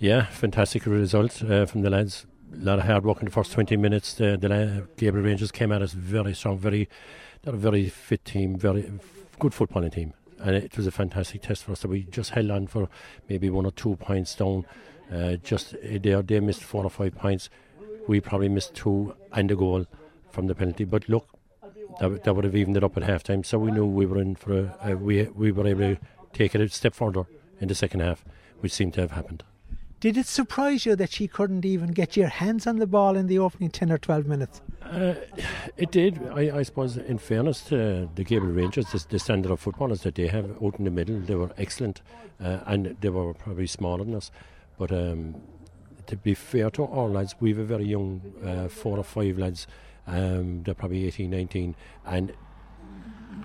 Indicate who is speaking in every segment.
Speaker 1: Yeah, fantastic result uh, from the lads. A lot of hard work in the first 20 minutes. The, the Gabriel Rangers came at us very strong, very, they're a very fit team, very good footballing team. And it was a fantastic test for us. So we just held on for maybe one or two points down. Uh, just they, they missed four or five points. We probably missed two and a goal from the penalty. But look, that, that would have evened it up at half time. So we knew we were in for a, we we were able to take it a step further in the second half, which seemed to have happened.
Speaker 2: Did it surprise you that she couldn't even get your hands on the ball in the opening 10 or 12 minutes?
Speaker 1: Uh, it did. I, I, suppose, in fairness to the Gabriel Rangers, the, the, standard of footballers that they have out in the middle, they were excellent uh, and they were probably smaller than us. But um, to be fair to our lads, we a very young uh, four or five lads. Um, they're probably 18, 19. And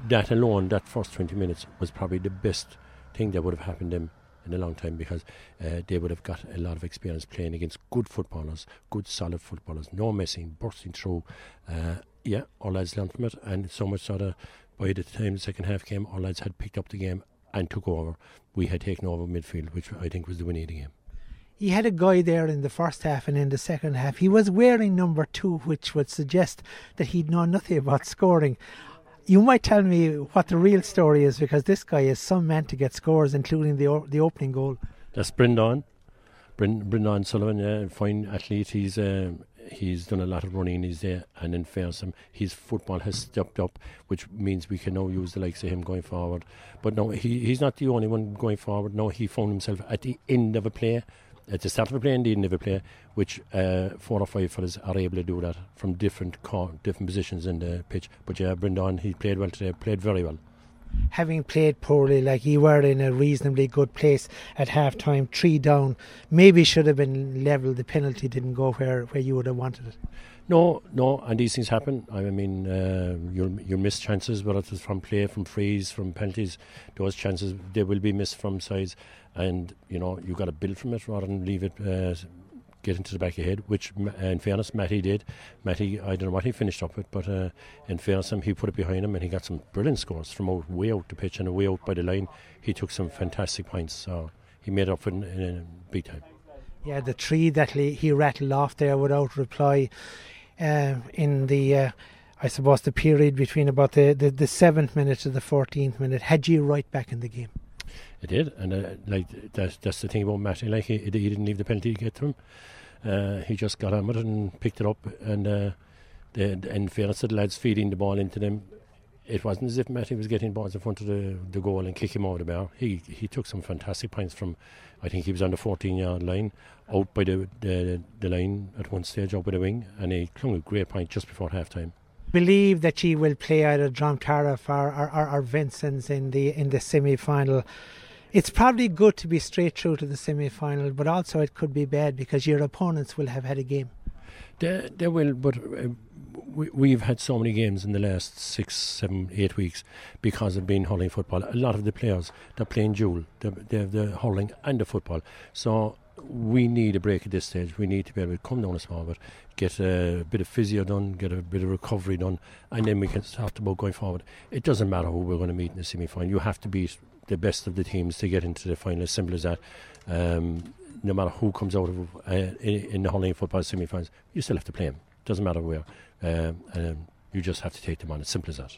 Speaker 1: that alone, that first 20 minutes, was probably the best thing that would have happened to them in a long time because uh, they would have got a lot of experience playing against good footballers, good solid footballers, no messing, bursting through. Uh, yeah, our lads learned from it, and so much so that by the time the second half came, our lads had picked up the game and took over. We had taken over midfield, which I think was the winning game.
Speaker 2: He had a guy there in the first half and in the second half. He was wearing number two, which would suggest that he'd know nothing about scoring you might tell me what the real story is because this guy is some man to get scores, including the the opening goal.
Speaker 1: That's Brendan, Brendan Sullivan, yeah, fine athlete. He's uh, he's done a lot of running. He's there, and in fairness, his football has stepped up, which means we can now use the likes of him going forward. But no, he he's not the only one going forward. No, he found himself at the end of a play of a play and the end of a play, which uh, four or five fellas are able to do that from different different positions in the pitch. But yeah, Brendan, he played well today, played very well.
Speaker 2: Having played poorly, like you were in a reasonably good place at half time, three down, maybe should have been level. The penalty didn't go where, where you would have wanted it.
Speaker 1: No, no, and these things happen. I mean, uh, you'll you miss chances, whether it's from play, from frees, from penalties. Those chances they will be missed from sides, and you know you've got to build from it rather than leave it uh, get into the back of your head. Which, in fairness, Matty did. Matty, I don't know what he finished up with, but uh, in fairness, him, he put it behind him, and he got some brilliant scores from out, way out the pitch and way out by the line. He took some fantastic points, so he made up in, in a big time.
Speaker 2: Yeah, the three that he rattled off there without reply uh, in the, uh, I suppose, the period between about the, the, the seventh minute to the 14th minute had you right back in the game.
Speaker 1: It did, and uh, like that's that's the thing about Matty. Like he, he didn't leave the penalty to get to him. Uh, he just got on with it and picked it up. And uh, the, in fairness to the lads feeding the ball into them, it wasn't as if Matty was getting balls in front of the, the goal and kicking him over the bar. He he took some fantastic points from, I think he was on the 14 yard line, out by the, the, the line at one stage, out by the wing, and he clung a great point just before half time.
Speaker 2: Believe that he will play either Dromtarriffe or, or, or, or Vincent's in the in the semi final. It's probably good to be straight through to the semi final, but also it could be bad because your opponents will have had a game.
Speaker 1: They, they will, but uh, we, have had so many games in the last six, seven, eight weeks because of being hurling football. A lot of the players they're playing dual, they they have the hurling and the football. So we need a break at this stage. We need to be able to come down a small bit, get a bit of physio done, get a bit of recovery done, and then we can start about going forward. It doesn't matter who we're going to meet in the semi final. You have to beat the best of the teams to get into the final. As simple as that. Um, no matter who comes out of uh, in, the hurling football semi finals, you still have to play them. Doesn't matter where. Um, um, you just have to take them on. As simple as that.